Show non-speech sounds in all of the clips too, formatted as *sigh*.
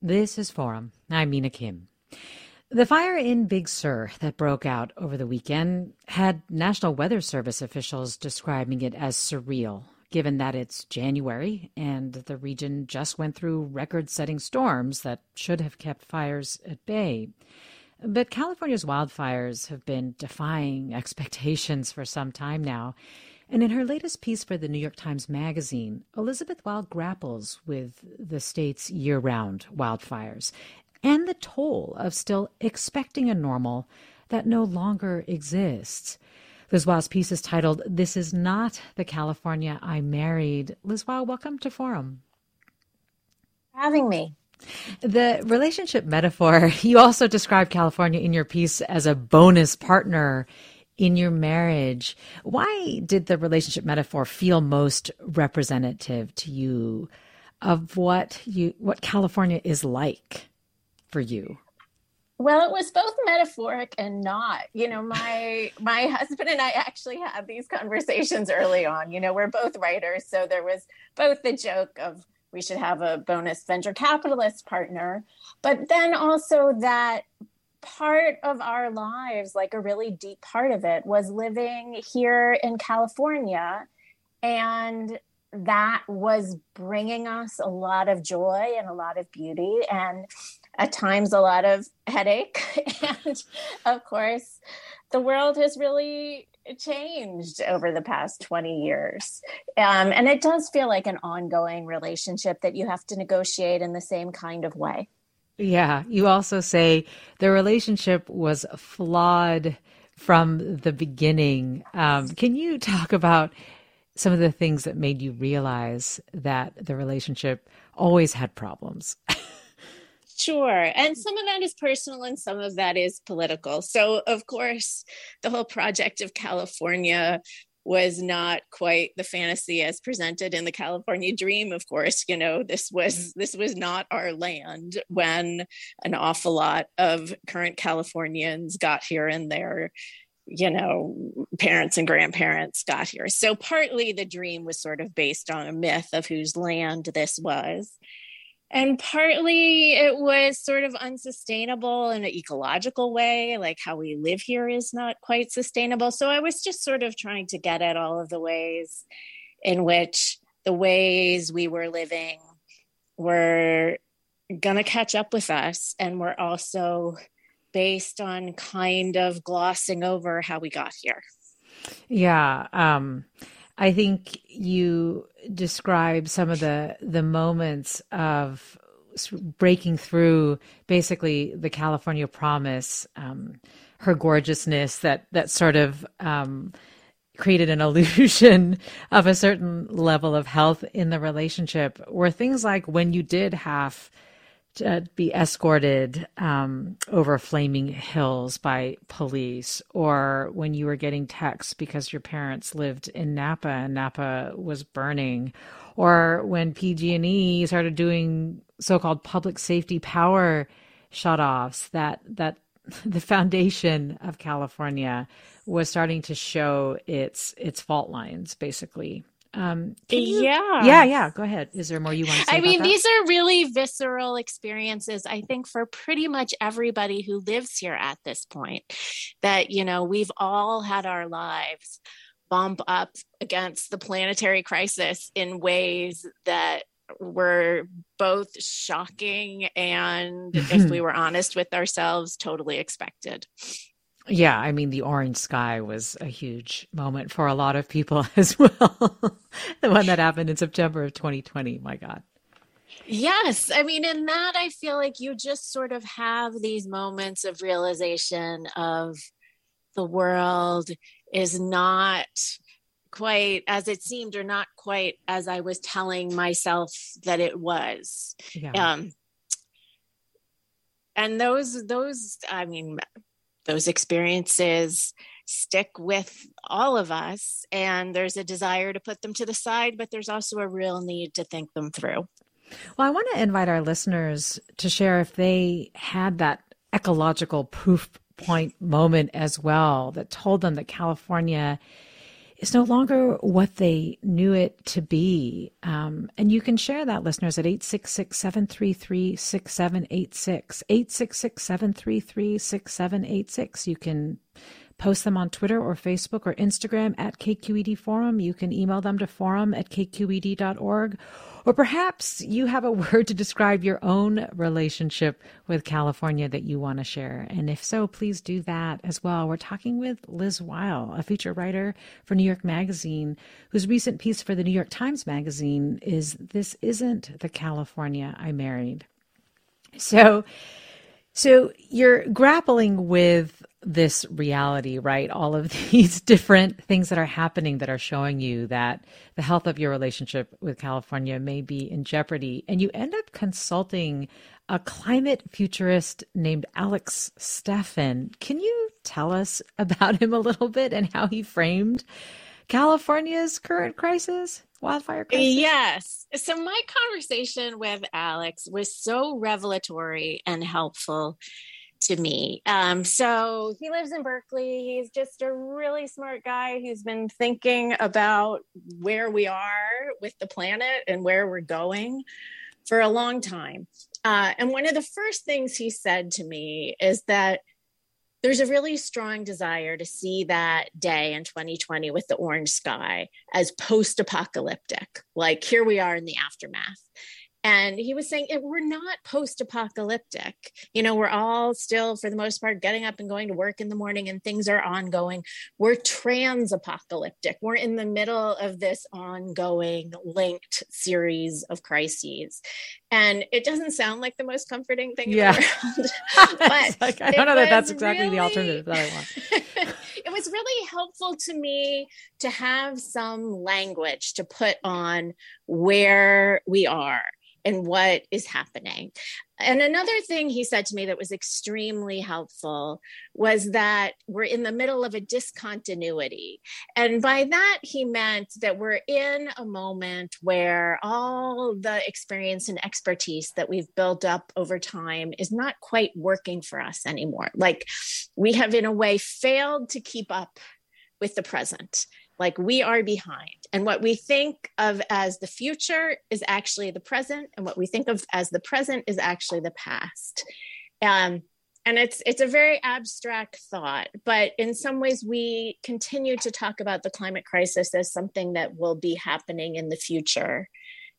This is Forum. I'm Mina Kim. The fire in Big Sur that broke out over the weekend had National Weather Service officials describing it as surreal, given that it's January and the region just went through record setting storms that should have kept fires at bay. But California's wildfires have been defying *laughs* expectations for some time now, and in her latest piece for the New York Times Magazine, Elizabeth Weil grapples with the state's year round wildfires and the toll of still expecting a normal that no longer exists. Liz Weil's piece is titled, This is Not the California I Married. Liz Weil, welcome to Forum. Having me. The relationship metaphor, *laughs* you also describe California in your piece as a bonus partner in your marriage. Why did the relationship metaphor feel most representative to you of what you what California is like for you? Well, it was both metaphoric and not. You know, my my husband and I actually had these conversations early on. You know, we're both writers, so there was both the joke of we should have a bonus venture capitalist partner, but then also that part of our lives, like a really deep part of it, was living here in California. And that was bringing us a lot of joy and a lot of beauty and at times a lot of headache. *laughs* and of course, the world has really changed over the past 20 years. Um, and it does feel like an ongoing relationship that you have to negotiate in the same kind of way. Yeah. You also say the relationship was flawed from the beginning. Um, can you talk about some of the things that made you realize that the relationship always had problems? *laughs* Sure. And some of that is personal and some of that is political. So, of course, the whole project of California was not quite the fantasy as presented in the California dream. Of course you know this was mm-hmm. this was not our land when an awful lot of current Californians got here and their you know parents and grandparents got here. So partly the dream was sort of based on a myth of whose land this was and partly it was sort of unsustainable in an ecological way like how we live here is not quite sustainable. So i was just sort of trying to get at all of the ways in which the ways we were living were going to catch up with us and were also based on kind of glossing over how we got here. Yeah um I think you describe some of the the moments of breaking through basically the California promise, um, her gorgeousness that that sort of um, created an *laughs* illusion of a certain level of health in the relationship. Were things like when you did have to be escorted um, over flaming hills by police, or when you were getting texts because your parents lived in Napa and Napa was burning, or when PG&E started doing so-called public safety power shutoffs, that that *laughs* the foundation of California was starting to show its its fault lines, basically. Um, you, yeah. Yeah, yeah. Go ahead. Is there more you want to say? I mean, these are really visceral experiences, I think, for pretty much everybody who lives here at this point. That, you know, we've all had our lives bump up against the planetary crisis in ways that were both shocking and, if we were honest with ourselves, totally expected. Yeah, I mean, the orange sky was a huge moment for a lot of people *laughs* as well. *laughs* the one that happened in September of 2020. My God. Yes. I mean, in that, I feel like you just sort of have these moments of realization of the world is not quite as it seemed or not quite as I was telling myself that it was. Yeah. Um, and those, those, I mean, those experiences stick with all of us and there's a desire to put them to the side but there's also a real need to think them through well, I want to invite our listeners to share if they had that ecological proof point moment as well that told them that California is no longer what they knew it to be. Um, and you can share that, listeners, at 866 733 6786. 866 733 6786. You can post them on Twitter or Facebook or Instagram at KQED Forum. You can email them to forum at kqed.org or perhaps you have a *laughs* word to describe your own relationship with California that you want to share. And if so, please do that as well. We're talking with Liz Weil, a feature writer for New York Magazine, whose recent piece for the New York Times Magazine is This Isn't the California I Married. So, so you're grappling with this reality, right? All of *laughs* these different things that are happening that are showing you that the health of your relationship with California may be in jeopardy. And you end up consulting a climate futurist named Alex Steffen. Can you tell us *laughs* about him a little bit and how he framed California's current crisis? Wildfire crisis? Yes. So, my conversation with Alex was so revelatory and helpful to me. Um, so he lives in Berkeley. He's just a really smart guy who's been thinking about where we are with the planet and where we're going for a long time. Uh, and one of the first things he said to me is that there's a really strong desire to see that day in 2020 with the orange sky as post apocalyptic. Like here we are in the aftermath and he was saying we're not post-apocalyptic. You know we're all still for the most part getting up and going to work in the morning and things are ongoing. We're trans-apocalyptic. We're in the middle of this ongoing linked series of crises. And it doesn't sound like the most comforting thing yeah. *laughs* but like, i don't know that that's exactly really, the alternative that i want. *laughs* It was really helpful to me to have some language to put on where we are and what is happening. And another thing he said to me that was extremely helpful was that we're in the middle of a discontinuity. And by that, he meant that we're in a moment where all the experience and expertise that we've built up over time is not quite working for us anymore. Like we have, in a way, failed to keep up with the present like we are behind. And what we think of as the future is actually the present and what we think of as the present is actually the past. Um, and it's it's a very abstract thought but in some ways we continue to talk about the climate crisis as something that will be happening in the future.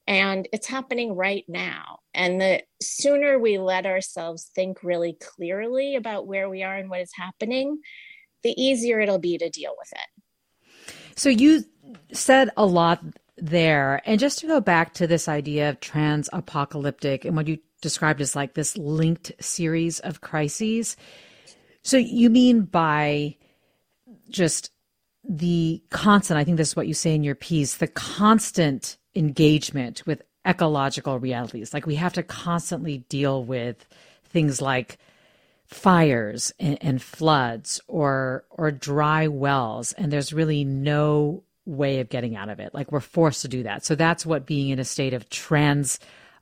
And it's happening right now. And the sooner we let ourselves think really clearly about where we are and what is happening the easier it'll be to deal with it so you said a lot there. And just to go back to this idea of trans apocalyptic and what you described as like this linked series of crises. So you mean by just the constant, I think this is what you say in your piece, the constant engagement with ecological realities. Like we have to constantly deal with things like fires and, and floods or or dry wells and there's really no way of getting out of it. Like we're forced to do that. So that's what being in a state of trans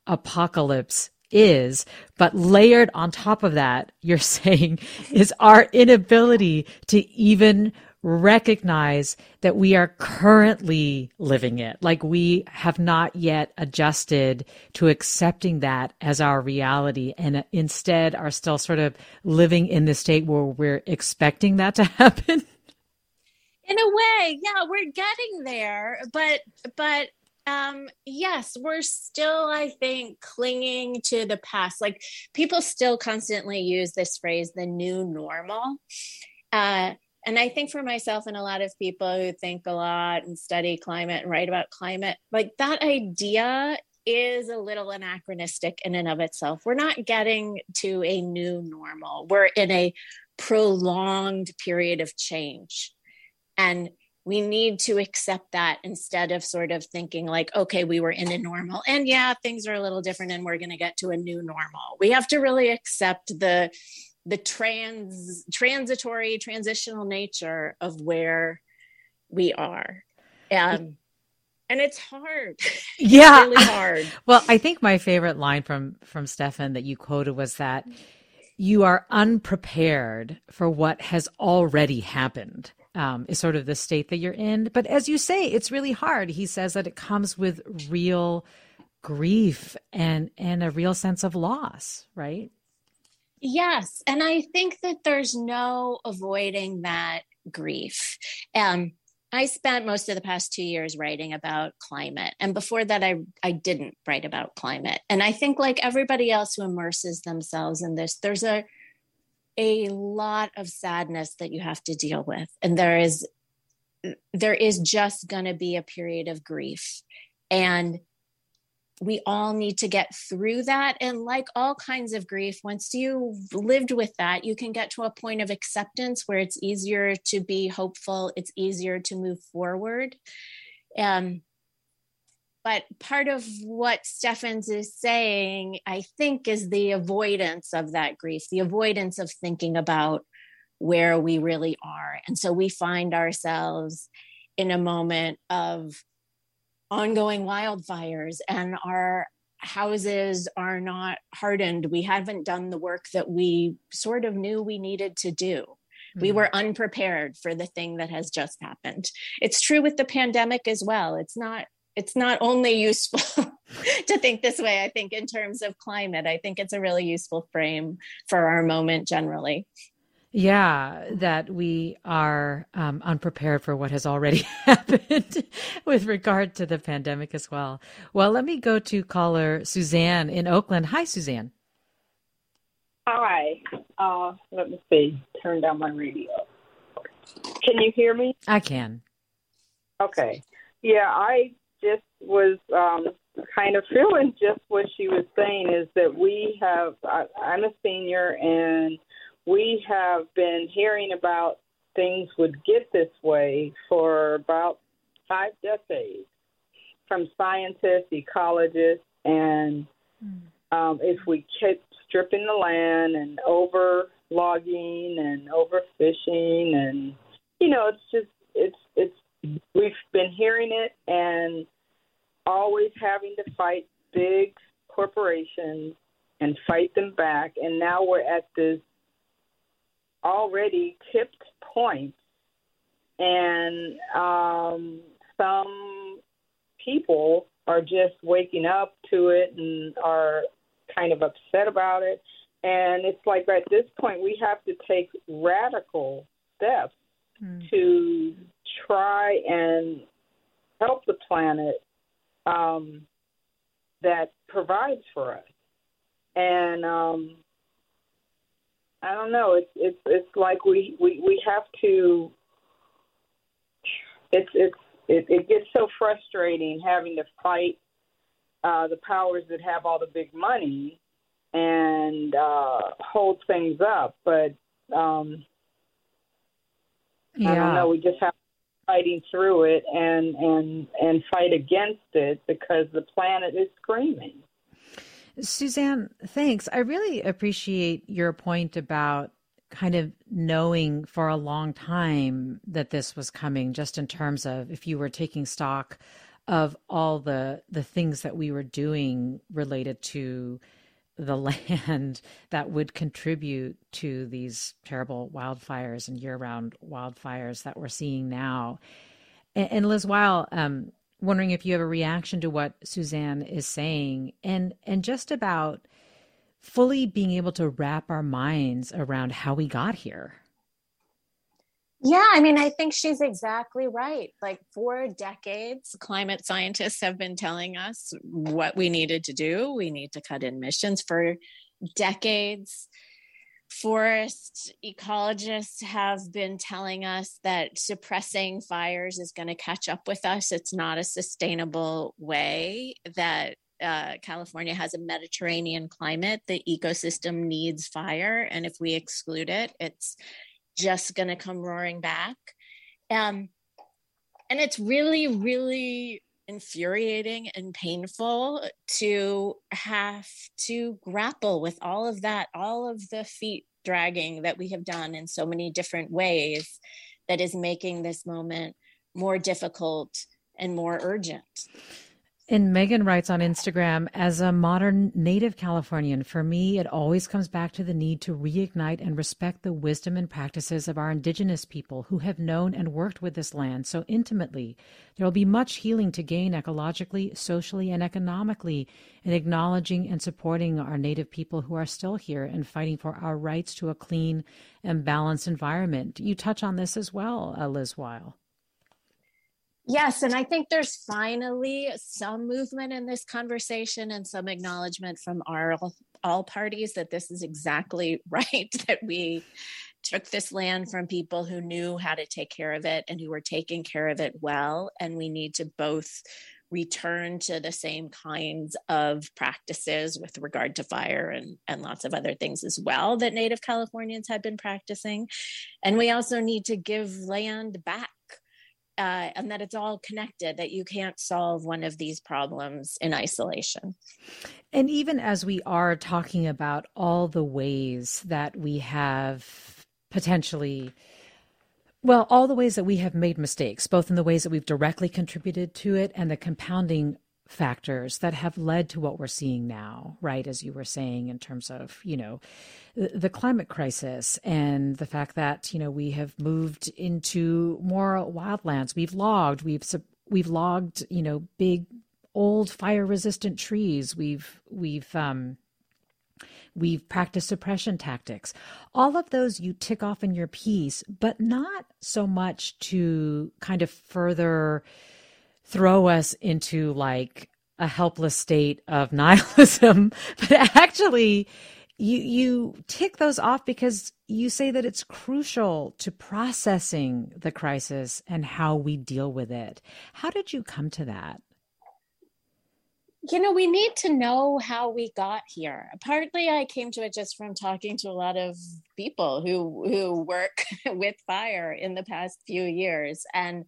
apocalypse is. But layered on top of that you're *laughs* saying is our inability to even recognize that we are currently living it. Like we have not yet adjusted to accepting that as our reality and instead are still sort of living in the state where we're expecting that to *laughs* happen. In a way, yeah, we're getting there, but but um yes we're still i think clinging to the past like people still constantly use this phrase the new normal Uh, and I think for myself and a lot of people who think a lot and study climate and write about climate, like that idea is a little anachronistic in and of itself. We're not getting to a new normal. We're in a prolonged period of change. And we need to accept that instead of sort of thinking like okay we were in a normal and yeah things are a little different and we're going to get to a new normal we have to really accept the the trans transitory transitional nature of where we are and and it's hard *laughs* yeah it's really hard *laughs* well i think my favorite line from from Steffen that you quoted was that you are unprepared for what has already happened um, is sort of the state that you're in. But as you say, it's really hard. He says that it comes with real grief and and a real sense of loss, right? Yes, and I think that there's no avoiding that grief. Um, I spent most of the past two years writing about climate. And before that, I, I didn't write about climate. And I think, like everybody else who immerses themselves in this, there's a a lot of sadness that you have to deal with and there is there is just going to be a period of grief and we all need to get through that and like all kinds of grief once you've lived with that you can get to a point of acceptance where it's easier to be hopeful it's easier to move forward um, but part of what Steffens is saying, I think, is the avoidance of that grief, the avoidance of thinking about where we really are. And so we find ourselves in a moment of ongoing wildfires and our houses are not hardened. We haven't done the work that we sort of knew we needed to do. Mm-hmm. We were unprepared for the thing that has just happened. It's true with the pandemic as well. It's not it's not only useful *laughs* to think this way i think in terms of climate i think it's a really useful frame for our moment generally yeah, that we are um, unprepared for what has already *laughs* happened with regard to the pandemic as well. Well, let me go to caller Suzanne in Oakland. Hi, Suzanne. Hi. Uh, let me see. Turn down my radio. Can you hear me? I can. Okay. Yeah, I just was um, kind of feeling just what she was saying is that we have, I, I'm a senior, and we have been hearing about things would get this way for about five decades from scientists, ecologists, and um, if we kept stripping the land and over logging and overfishing and you know it's just it's it's we've been hearing it and always having to fight big corporations and fight them back. And now we're at this already tipped points, point, and um, some people are just waking up to it and are kind of upset about it. And it's like at this point, we have to take radical steps mm. to try and help the planet um, that provides for us. And um, I don't know. It's it's it's like we we we have to. It's it's it, it gets so frustrating having to fight uh, the powers that have all the big money and uh, hold things up, but um, yeah. I don't know. We just have fighting through it and and and fight against it because the planet is screaming. Suzanne, thanks. I really appreciate your point about kind of knowing for a long time that this was coming just in terms of if you were taking stock of all the the things that we were doing related to the *laughs* land that would contribute to these terrible wildfires and year-round wildfires that we're seeing now. And, and Liz Weil, um, wondering if you have a reaction to what Suzanne is saying, and and just about fully being able to wrap our minds around how we got here. Yeah, I mean, I think she's exactly right. Like for decades, climate scientists have been telling us what we needed to do. We need to cut emissions for decades. Forest ecologists have been telling us that suppressing fires is going to catch up with us. It's not a sustainable way that uh, California has a Mediterranean climate. The ecosystem needs fire. And if we exclude it, it's just going to come roaring back. Um, and it's really, really infuriating and painful to have to grapple with all of that, all of the feet dragging that we have done in so many different ways that is making this moment more difficult and more urgent. And Megan writes on Instagram, as a modern native Californian, for me, it always comes back to the need to reignite and respect the wisdom and practices of our indigenous people who have known and worked with this land so intimately. There will be much healing to gain ecologically, socially, and economically in acknowledging and supporting our native people who are still here and fighting for our rights to a clean and balanced environment. You touch on this as well, uh, Liz Weil. Yes, and I think there's finally some movement in this conversation and some acknowledgement from our all parties that this is exactly *laughs* right that we took this land from people who knew how to take care of it and who were taking care of it well and we need to both return to the same kinds of practices with regard to fire and, and lots of other things as well that Native Californians had been practicing. And we also need to give land back uh, and that it's all connected, that you can't solve one of these problems in isolation. And even as we are talking about all the ways that we have potentially well, all the ways that we have made mistakes, both in the ways that we've directly contributed to it and the compounding factors that have led to what we're seeing now, right? As you were saying, in terms of, you know, the, climate crisis and the fact that, you know, we have moved into more wildlands. We've logged, we've, we've logged, you know, big old fire resistant trees. We've, we've, um, We've practiced suppression tactics. All of those you tick off in your piece, but not so much to kind of further throw us into like a helpless state of *laughs* nihilism, but actually you you tick those off because you say that it's crucial to processing the crisis and how we deal with it. How did you come to that? You know, we need to know how we got here. Partly I came to it just from talking to a lot of people who who work *laughs* with fire in the past few years and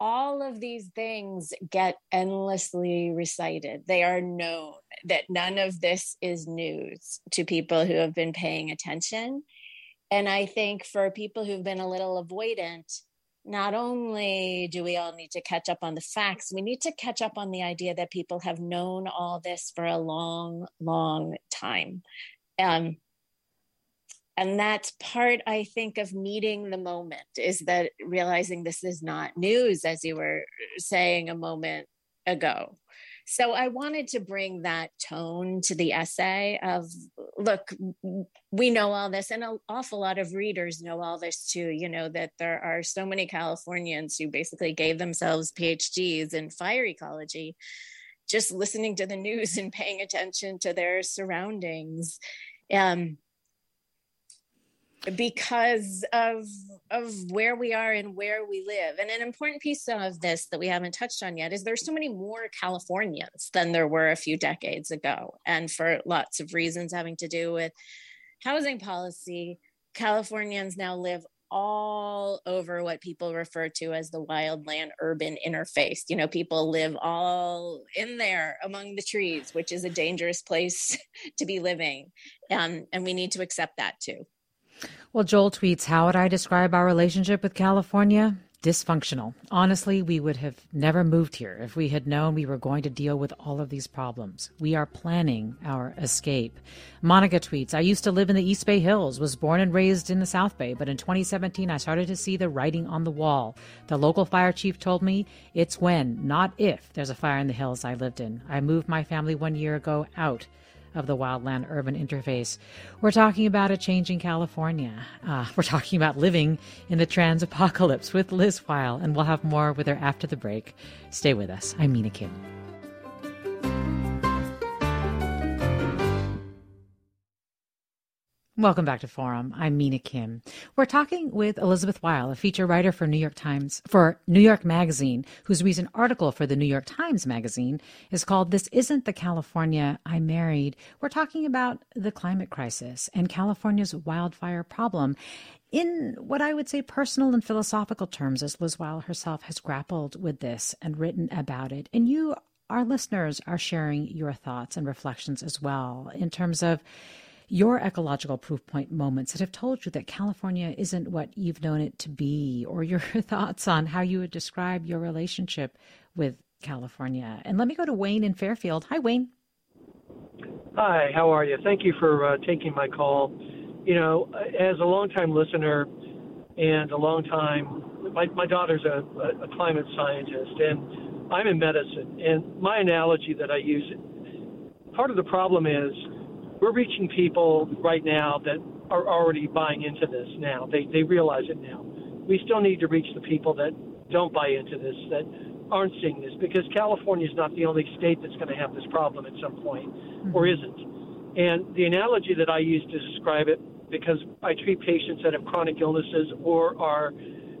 all of these things get endlessly recited. They are known that none of this is news to people who have been paying attention. And I think for people who've been a little avoidant, not only do we all need to catch up on the facts, we need to catch up on the idea that people have known all this for a long, long time. Um, and that's part i think of meeting the moment is that realizing this is not news as you were saying a moment ago. So i wanted to bring that tone to the essay of look we know all this and an awful lot of readers know all this too. You know that there are so many californians who basically gave themselves phds in fire ecology just listening to the *laughs* news and paying attention to their surroundings. Um, because of of where we are and where we live and an important piece of this that we haven't touched on yet is there's so many more californians than there were a few decades ago and for lots of reasons having to do with housing policy californians now live all over what people refer to as the wildland urban interface. You know, people live all in there among the trees, which is a dangerous place *laughs* to be living. Um, and we need to accept that too. Well, Joel tweets, How would I describe our relationship with California? Dysfunctional. Honestly, we would have never moved here if we had known we were going to deal with all of these problems. We are planning our escape. Monica tweets, I used to live in the East Bay Hills, was born and raised in the South Bay, but in 2017 I started to see the writing on the wall. The local fire chief told me it's when, not if, there's a fire in the hills I lived in. I moved my family one year ago out of the wildland urban interface. We're talking about a changing California. Uh, *laughs* we're talking about living in the trans apocalypse with Liz Weil, and we'll have more with her after the break. Stay with us. I'm Mina Kim. Welcome back to Forum. I'm Mina Kim. We're talking with Elizabeth Weil, a feature writer for New York Times for New York Magazine, whose recent article for the New York Times Magazine is called "This Isn't the California I Married." We're talking about the climate crisis and California's wildfire problem in what I would say personal and philosophical terms, as Liz Weil herself has grappled with this and written about it. And you, our listeners, are sharing your thoughts and reflections as well in terms of your ecological proof point moments that have told you that California isn't what you've known it to be, or your *laughs* thoughts on how you would describe your relationship with California. And let me go to Wayne in Fairfield. Hi, Wayne. Hi, how are you? Thank you for uh, taking my call. You know, as a longtime listener and a long time, my, my daughter's a, a climate scientist, and I'm in medicine. And my analogy that I use, part of the problem is we're reaching people right now that are already buying into this now. They they realize it now. We still need to reach the people that don't buy into this, that aren't seeing this, because California is not the only state that's going to have this problem at some point, mm-hmm. or isn't. And the analogy that I use to describe it, because I treat patients that have chronic illnesses or are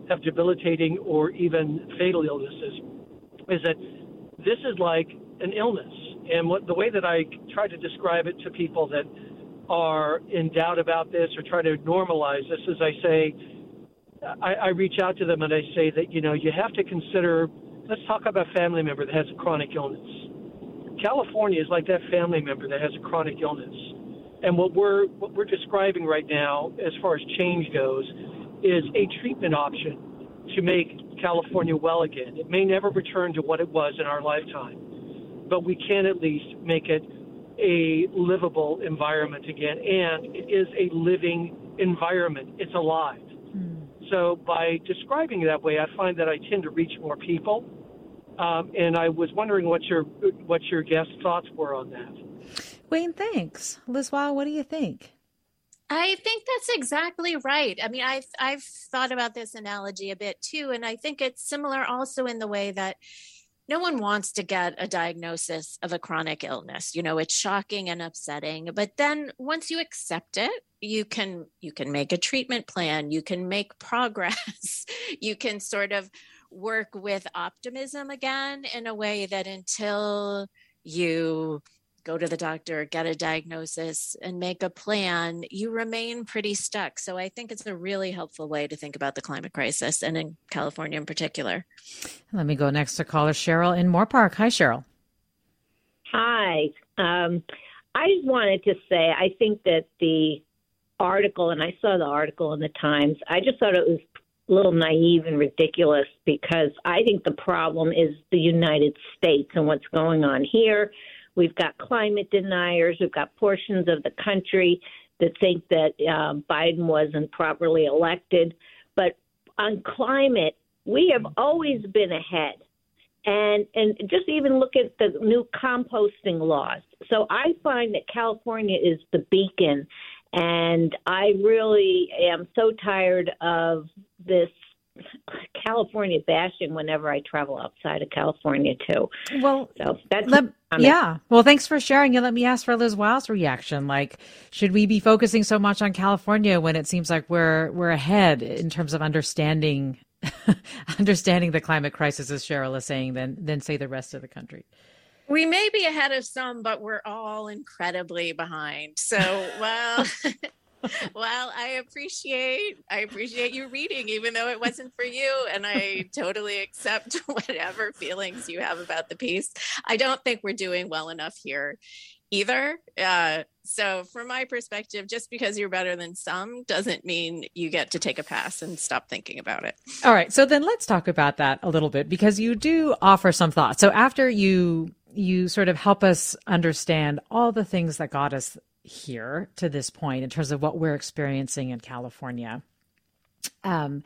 have debilitating or even fatal illnesses, is that this is like an illness and what the way that I try to describe it to people that are in doubt about this or try to normalize this is I say, I, I reach out to them and I say that, you know, you have to consider, let's talk about a family member that has a chronic illness. California is like that family member that has a chronic illness. And what we're, what we're describing right now, as far as change goes, is a treatment option to make California well again. It may never return to what it was in our lifetime but we can at least make it a livable environment again. And it is a living environment, it's alive. Mm. So by describing it that way, I find that I tend to reach more people. Um, and I was wondering what your what your guest thoughts were on that. Wayne, thanks. Liz Weil, what do you think? I think that's exactly right. I mean, I've I've thought about this analogy a bit too, and I think it's similar also in the way that no one wants to get a diagnosis of a chronic illness. You know it's shocking and upsetting but then once you accept it you can you can make a treatment plan. You can make *laughs* progress. You can sort of work with optimism again in a way that until you go to the doctor, get a diagnosis, and make a plan, you remain pretty stuck. So I think it's a really helpful way to think about the climate crisis and in California in particular. Let me go next to caller Cheryl in Moorpark. Hi, Cheryl. Hi. Um, I just wanted to say I think that the article, and I saw the article in the Times, I just thought it was a little naive and ridiculous because I think the problem is the United States and what's going on here. We've got climate deniers. We've got portions of the country that think that uh, Biden wasn't properly elected. But on climate, we have always been ahead. And and just even look at the new composting laws. So I find that California is the beacon, and I really am so tired of this California bashing whenever I travel outside of California too. Well, so that's let, yeah. Well, thanks for sharing. And let me ask for Liz Weil's reaction. Like, should we be focusing so much on California when it seems like we're we're ahead in terms of understanding *laughs* understanding the climate crisis, as Cheryl is saying, than than say the rest of the country? We may be ahead of some, but we're all incredibly behind. So, well, *laughs* well, I appreciate I appreciate you reading, even though it wasn't for you, and I totally accept *laughs* whatever feelings you have about the piece. I don't think we're doing well enough here either. Uh, so, from my perspective, just because you're better than some doesn't mean you get to take a pass and stop thinking about it. All right. So then let's talk about that a little bit because you do offer some thoughts. So after you you sort of help us understand all the things that got us here to this point in terms of what we're experiencing in California. Um,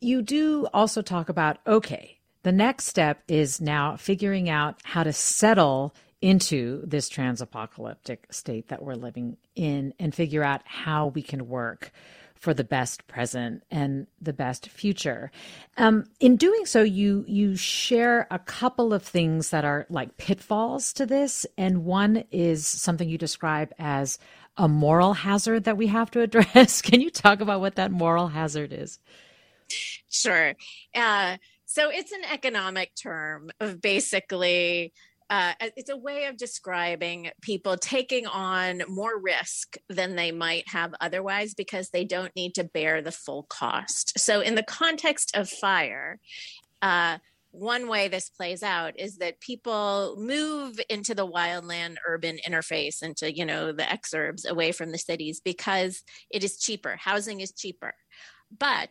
you do also talk about okay, the next step is now figuring out how to settle into this trans apocalyptic state that we're living in and figure out how we can work for the best present and the best future. Um, in doing so, you you share a couple of things that are like pitfalls to this, and one is something you describe as a moral hazard that we have to *laughs* address. Can you talk about what that moral hazard is? Sure. Uh, so it's an economic term of basically uh, it's a way of describing people taking on more risk than they might have otherwise because they don't need to bear the full cost. So, in the context of fire, uh, one way this plays out is that people move into the wildland urban interface into you know the exurbs away from the cities because it is cheaper housing is cheaper but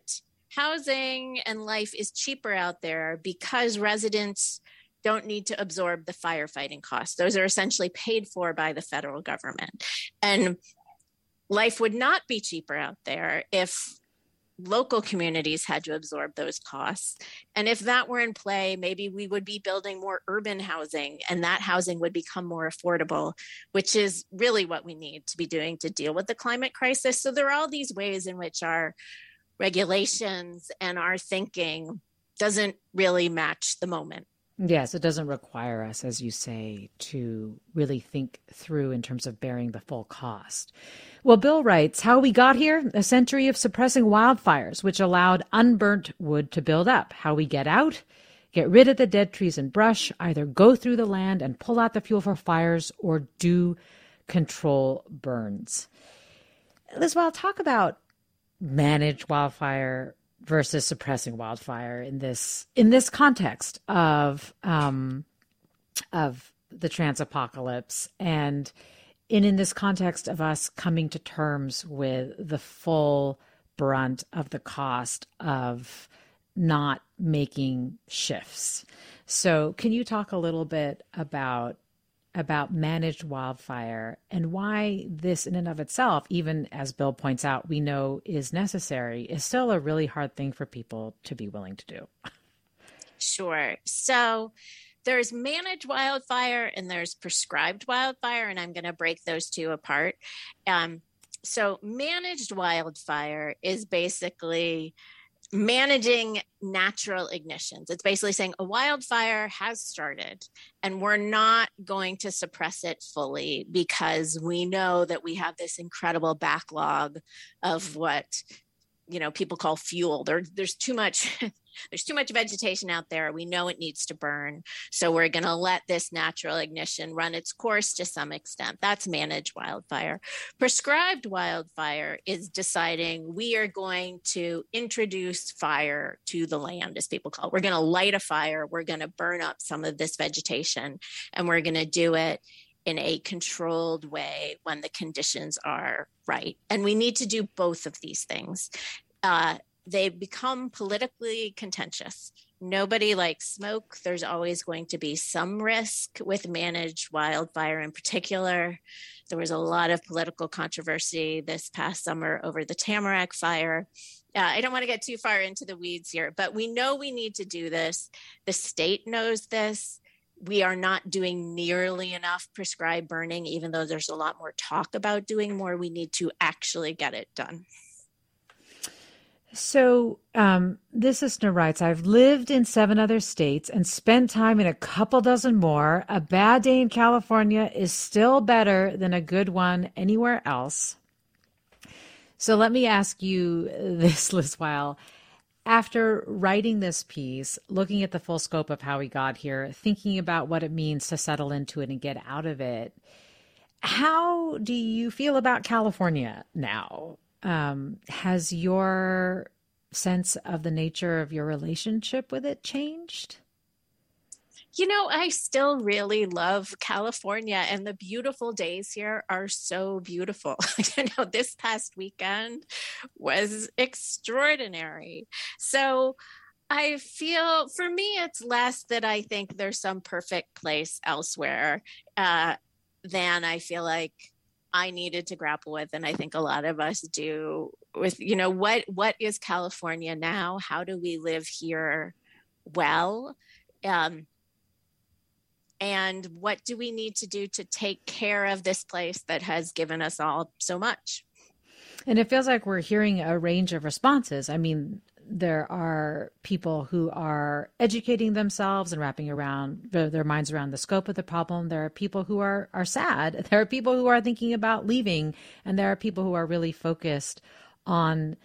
housing and life is cheaper out there because residents don't need to absorb the firefighting costs. Those are essentially paid for by the federal government. And life would not be cheaper out there if local communities had to absorb those costs. And if that were in play, maybe we would be building more urban housing and that housing would become more affordable, which is really what we need to be doing to deal with the climate crisis. So there are all these ways in which our regulations and our thinking doesn't really match the moment. Yes, it doesn't require us, as you say, to really think through in terms of bearing the full cost. Well, Bill writes How we got here? A century of suppressing wildfires, which allowed unburnt wood to build up. How we get out? Get rid of the dead trees and brush, either go through the land and pull out the fuel for fires or do control burns. Liz Weil, talk about manage wildfire versus suppressing wildfire in this in this context of um, of the trans apocalypse and in in this context of us coming to terms with the full brunt of the cost of not making shifts. So, can you talk a little bit about about managed wildfire and why this, in and of itself, even as Bill points out, we know is necessary, is still a really hard thing for people to be willing to do. Sure. So there's managed wildfire and there's prescribed wildfire, and I'm going to break those two apart. Um, so, managed wildfire is basically managing natural ignitions. It's basically saying a wildfire has started and we're not going to suppress it fully because we know that we have this incredible backlog of what you know people call fuel there there's too much *laughs* there's too much vegetation out there. We know it needs to burn. So we're going to let this natural ignition run its course to some extent. That's managed wildfire. Prescribed wildfire is deciding we are going to introduce fire to the land as people call it. We're going to light a fire. We're going to burn up some of this vegetation and we're going to do it in a controlled way when the conditions are right. And we need to do both of these things. Uh, they become politically contentious. Nobody likes smoke. There's always going to be some risk with managed wildfire in particular. There was a lot of political controversy this past summer over the Tamarack fire. Uh, I don't want to get too far into the weeds here, but we know we need to do this. The state knows this we are not doing nearly enough prescribed burning, even though there's a lot more talk about doing more. We need to actually get it done. So, um, this listener writes I've lived in seven other states and spent time in a couple dozen more. A bad day in California is still better than a good one anywhere else. So, let me ask you *laughs* this, Liz Weil after writing this piece, looking at the full scope of how we got here, thinking about what it means to settle into it and get out of it, how do you feel about California now? Um, has your sense of the nature of your relationship with it changed? you know, I still really love California and the beautiful days here are so beautiful. *laughs* you know, this past weekend was extraordinary. So I feel for me, it's less that I think there's some perfect place elsewhere uh, than I feel like I needed to grapple with, and I think a lot of us do. With you know what what is California now? How do we live here well? Um, and what do we need to do to take care of this place that has given us all so much and it feels like we're hearing a range of responses i mean there are people who are educating themselves and wrapping around their, minds around the scope of the problem. There are people who are are sad. *laughs* There are people who are thinking about leaving, and there are people who are really focused on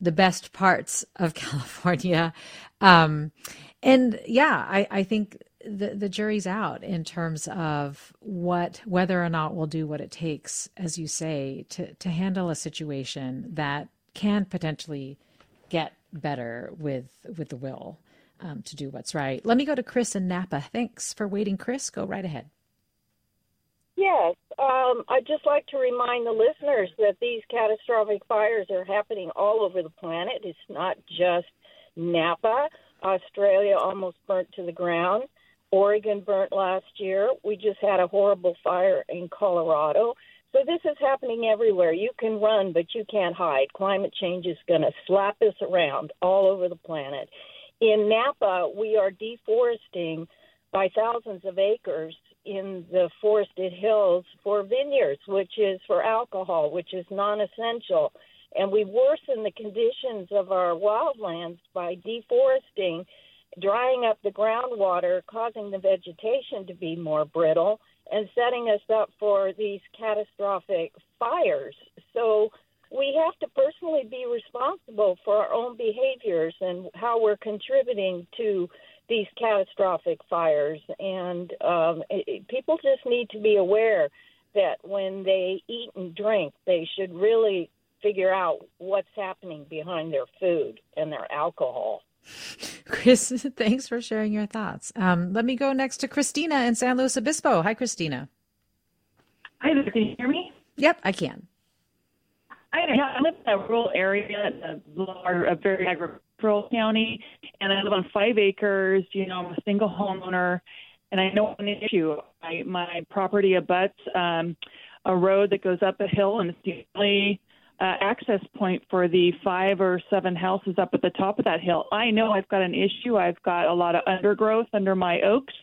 the best parts of *laughs* California. Um, and yeah, I, I think the, the jury's out in terms of what whether or not we'll do what it takes, as you say, to to handle a situation that can potentially get better with with the will um, to do what's right. Let me go to Chris in Napa. Thanks for waiting, Chris. Go right ahead. Yes, um, I'd just like to remind the listeners that these catastrophic fires are happening all over the planet. It's not just Napa. Australia almost burnt to the ground. Oregon burnt last year. We just had a horrible fire in Colorado. So this is happening everywhere. You can run, but you can't hide. Climate change is going to slap us around all over the planet. In Napa, we are deforesting by thousands of acres in the forested hills for vineyards, which is for alcohol, which is non essential. And we worsen the conditions of our wildlands by deforesting, drying up the groundwater, causing the vegetation to be more brittle, and setting us up for these catastrophic fires. So we have to personally be responsible for our own behaviors and how we're contributing to these catastrophic fires. And um, it, people just need to be aware that when they eat and drink, they should really figure out what's happening behind their food and their alcohol. Chris, *laughs* thanks for sharing your thoughts. Um, let me go next to Christina in San Luis Obispo. Hi, Christina. Hi there. Can you hear me? Yep, I can. I, I live in a rural area, a, a very agricultural county, and I live on five acres. You know, I'm a single homeowner, and I know an issue. I, my property abuts um, a road that goes up a hill, and it's the only uh, access point for the five or seven houses up at the top of that hill. I know I've got an issue. I've got a lot of undergrowth under my oaks.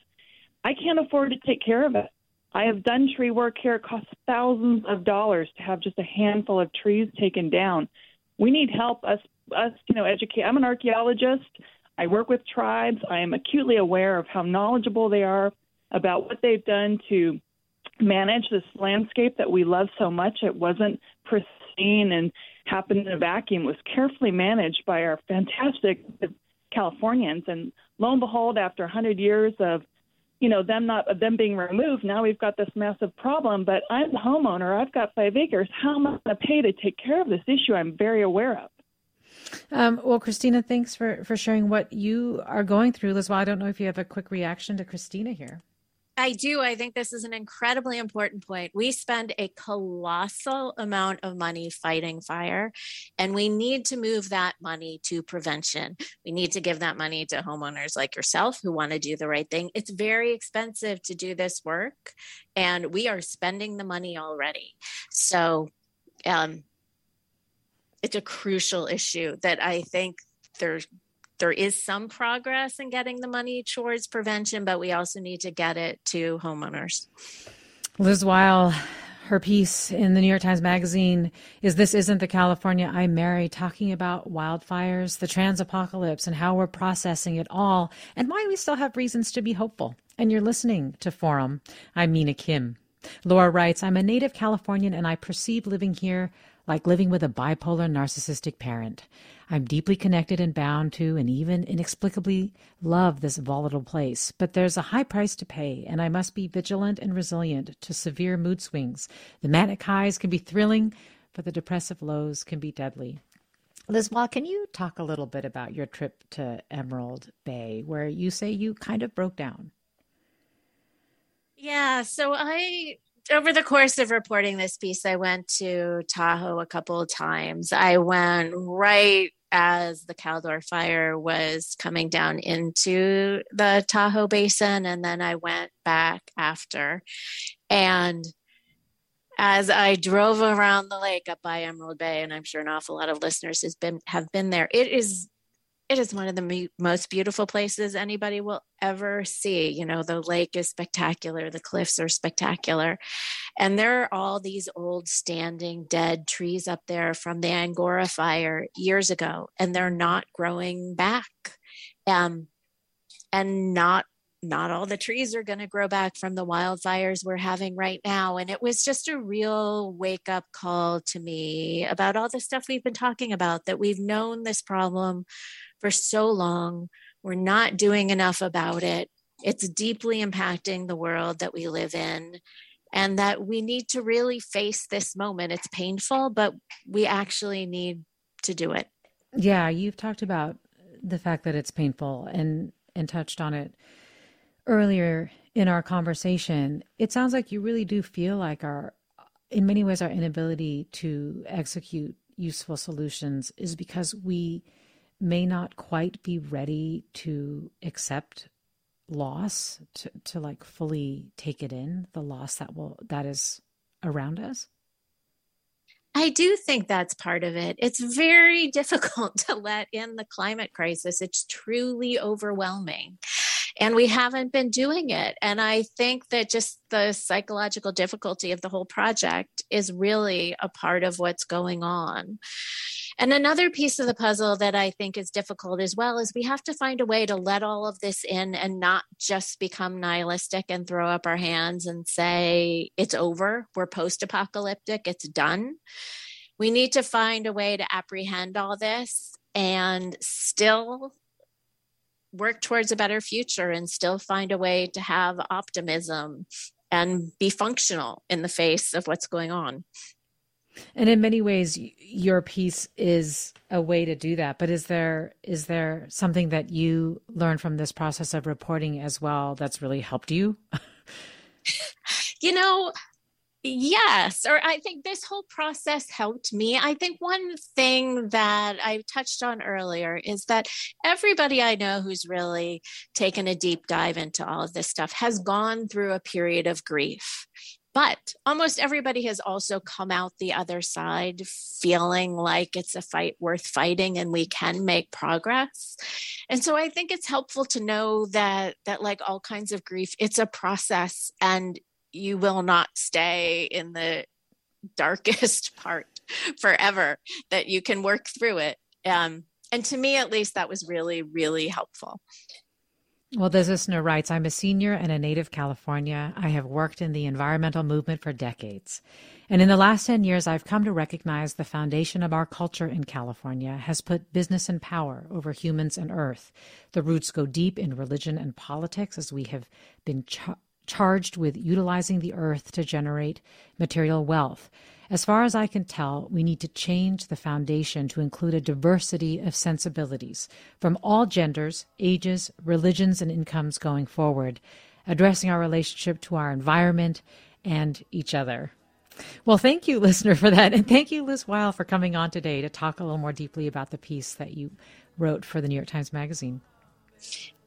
I can't afford to take care of it. I have done tree work here. It costs thousands of dollars to have just a handful of trees taken down. We need help. Us, us, you know, educate. I'm an archaeologist. I work with tribes. I am acutely aware of how knowledgeable they are about what they've done to manage this landscape that we love so much. It wasn't pristine and happened in a vacuum. It was carefully managed by our fantastic Californians. And lo and behold, after 100 years of you know them not them being removed now we've got this massive problem but i'm the homeowner i've got five acres how am i going to pay to take care of this issue i'm very aware of um, well, Christina, thanks for, for sharing what you are going through. Liz, Weil, I don't know if you have a quick reaction to Christina here. I do. I think this is an incredibly important point. We spend a colossal amount of money fighting fire, and we need to move that money to prevention. We need to give that money to homeowners like yourself who want to do the right thing. It's very expensive to do this work, and we are spending the money already. So, um, it's a crucial issue that I think there's there is some progress in getting the money towards prevention, but we also need to get it to homeowners. Liz Weil, her piece in the New York Times Magazine is This Isn't the California I Marry, talking about wildfires, the trans apocalypse, and how we're processing it all, and why we still have reasons to be hopeful. And you're listening to Forum. I'm Mina Kim. Laura writes, I'm a native Californian and I perceive living here like living with a bipolar narcissistic parent. I'm deeply connected and bound to and even inexplicably love this volatile place, but there's a high price to pay, and I must be vigilant and resilient to severe mood swings. The manic highs can be thrilling, but the depressive lows can be deadly. Weil, can you talk a little bit about your trip to Emerald Bay, where you say you kind of broke down? Yeah, so I over the course of reporting this piece, I went to Tahoe a couple of times. I went right as the Caldor fire was coming down into the Tahoe Basin, and then I went back after. And as I drove around the lake up by Emerald Bay, and I'm sure an awful lot of listeners has been have been there, it is it is one of the most beautiful places anybody will ever see. You know, the lake is spectacular, the cliffs are spectacular. And there are all these old standing dead trees up there from the Angora fire years ago, and they're not growing back. Um, and not not all the trees are going to grow back from the wildfires we're having right now. And it was just a real wake up call to me about all the stuff we've been talking about that we've known this problem for so long. We're not doing enough about it. It's deeply impacting the world that we live in, and that we need to really face this moment. It's painful, but we actually need to do it. Yeah, you've talked about the fact that it's painful and and touched on it earlier in our conversation. It sounds like you really do feel like our in many ways our inability to execute useful solutions is because we may not quite be ready to accept loss to, to like fully take it in the loss that will that is around us I do think that's part of it. It's very *laughs* difficult to let in the climate crisis. It's truly overwhelming. And we haven't been doing it. And I think that just the psychological difficulty of the whole project is really a part of what's going on. And another piece of the puzzle that I think is difficult as well is we have to find a way to let all of this in and not just become nihilistic and throw up our hands and say, it's over, we're post apocalyptic, it's done. We need to find a way to apprehend all this and still work towards a better future and still find a way to have optimism and be functional in the face of what's going on. And in many ways, your piece is a way to do that. But is there is there something that you learned from this process of reporting as well that's really helped you? *laughs* you know, yes. Or I think this whole process helped me. I think one thing that I touched on earlier is that everybody I know who's really taken a deep dive into all of this stuff has gone through a period of grief but almost everybody has also come out the other side feeling like it's a fight worth fighting and we can make progress. And so I think it's helpful to know that that like all kinds of grief, it's a process and you will not stay in the darkest *laughs* part forever, that you can work through it. Um, and to me, at least, that was really, really helpful. Well, this listener writes I'm a senior and a native California. I have worked in the environmental movement for decades. And in the last 10 years, I've come to recognize the foundation of our culture in California has put business and power over humans and earth. The roots go deep in religion and politics as we have been ch- charged with utilizing the earth to generate material wealth. As far as I can tell, we need to change the foundation to include a diversity of sensibilities from all genders, ages, religions, and incomes going forward, addressing our relationship to our environment and each other. Well, thank you, *laughs* listener, for that. And thank you, Liz Weil, for coming on today to talk a little more deeply about the piece that you wrote for the New York Times Magazine.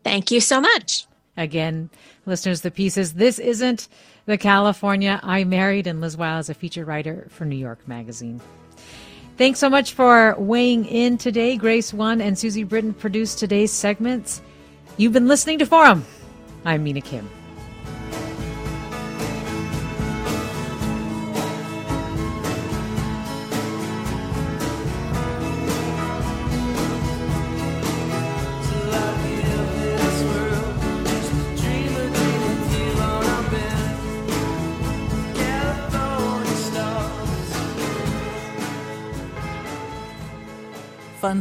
Thank you so much. Again, listeners, the piece is This Isn't the California I Married, and Liz Weil is a feature writer for New York Magazine. Thanks so much for weighing in today. Grace One and Susie Britton produced today's segments. You've been listening to Forum. I'm Mina Kim.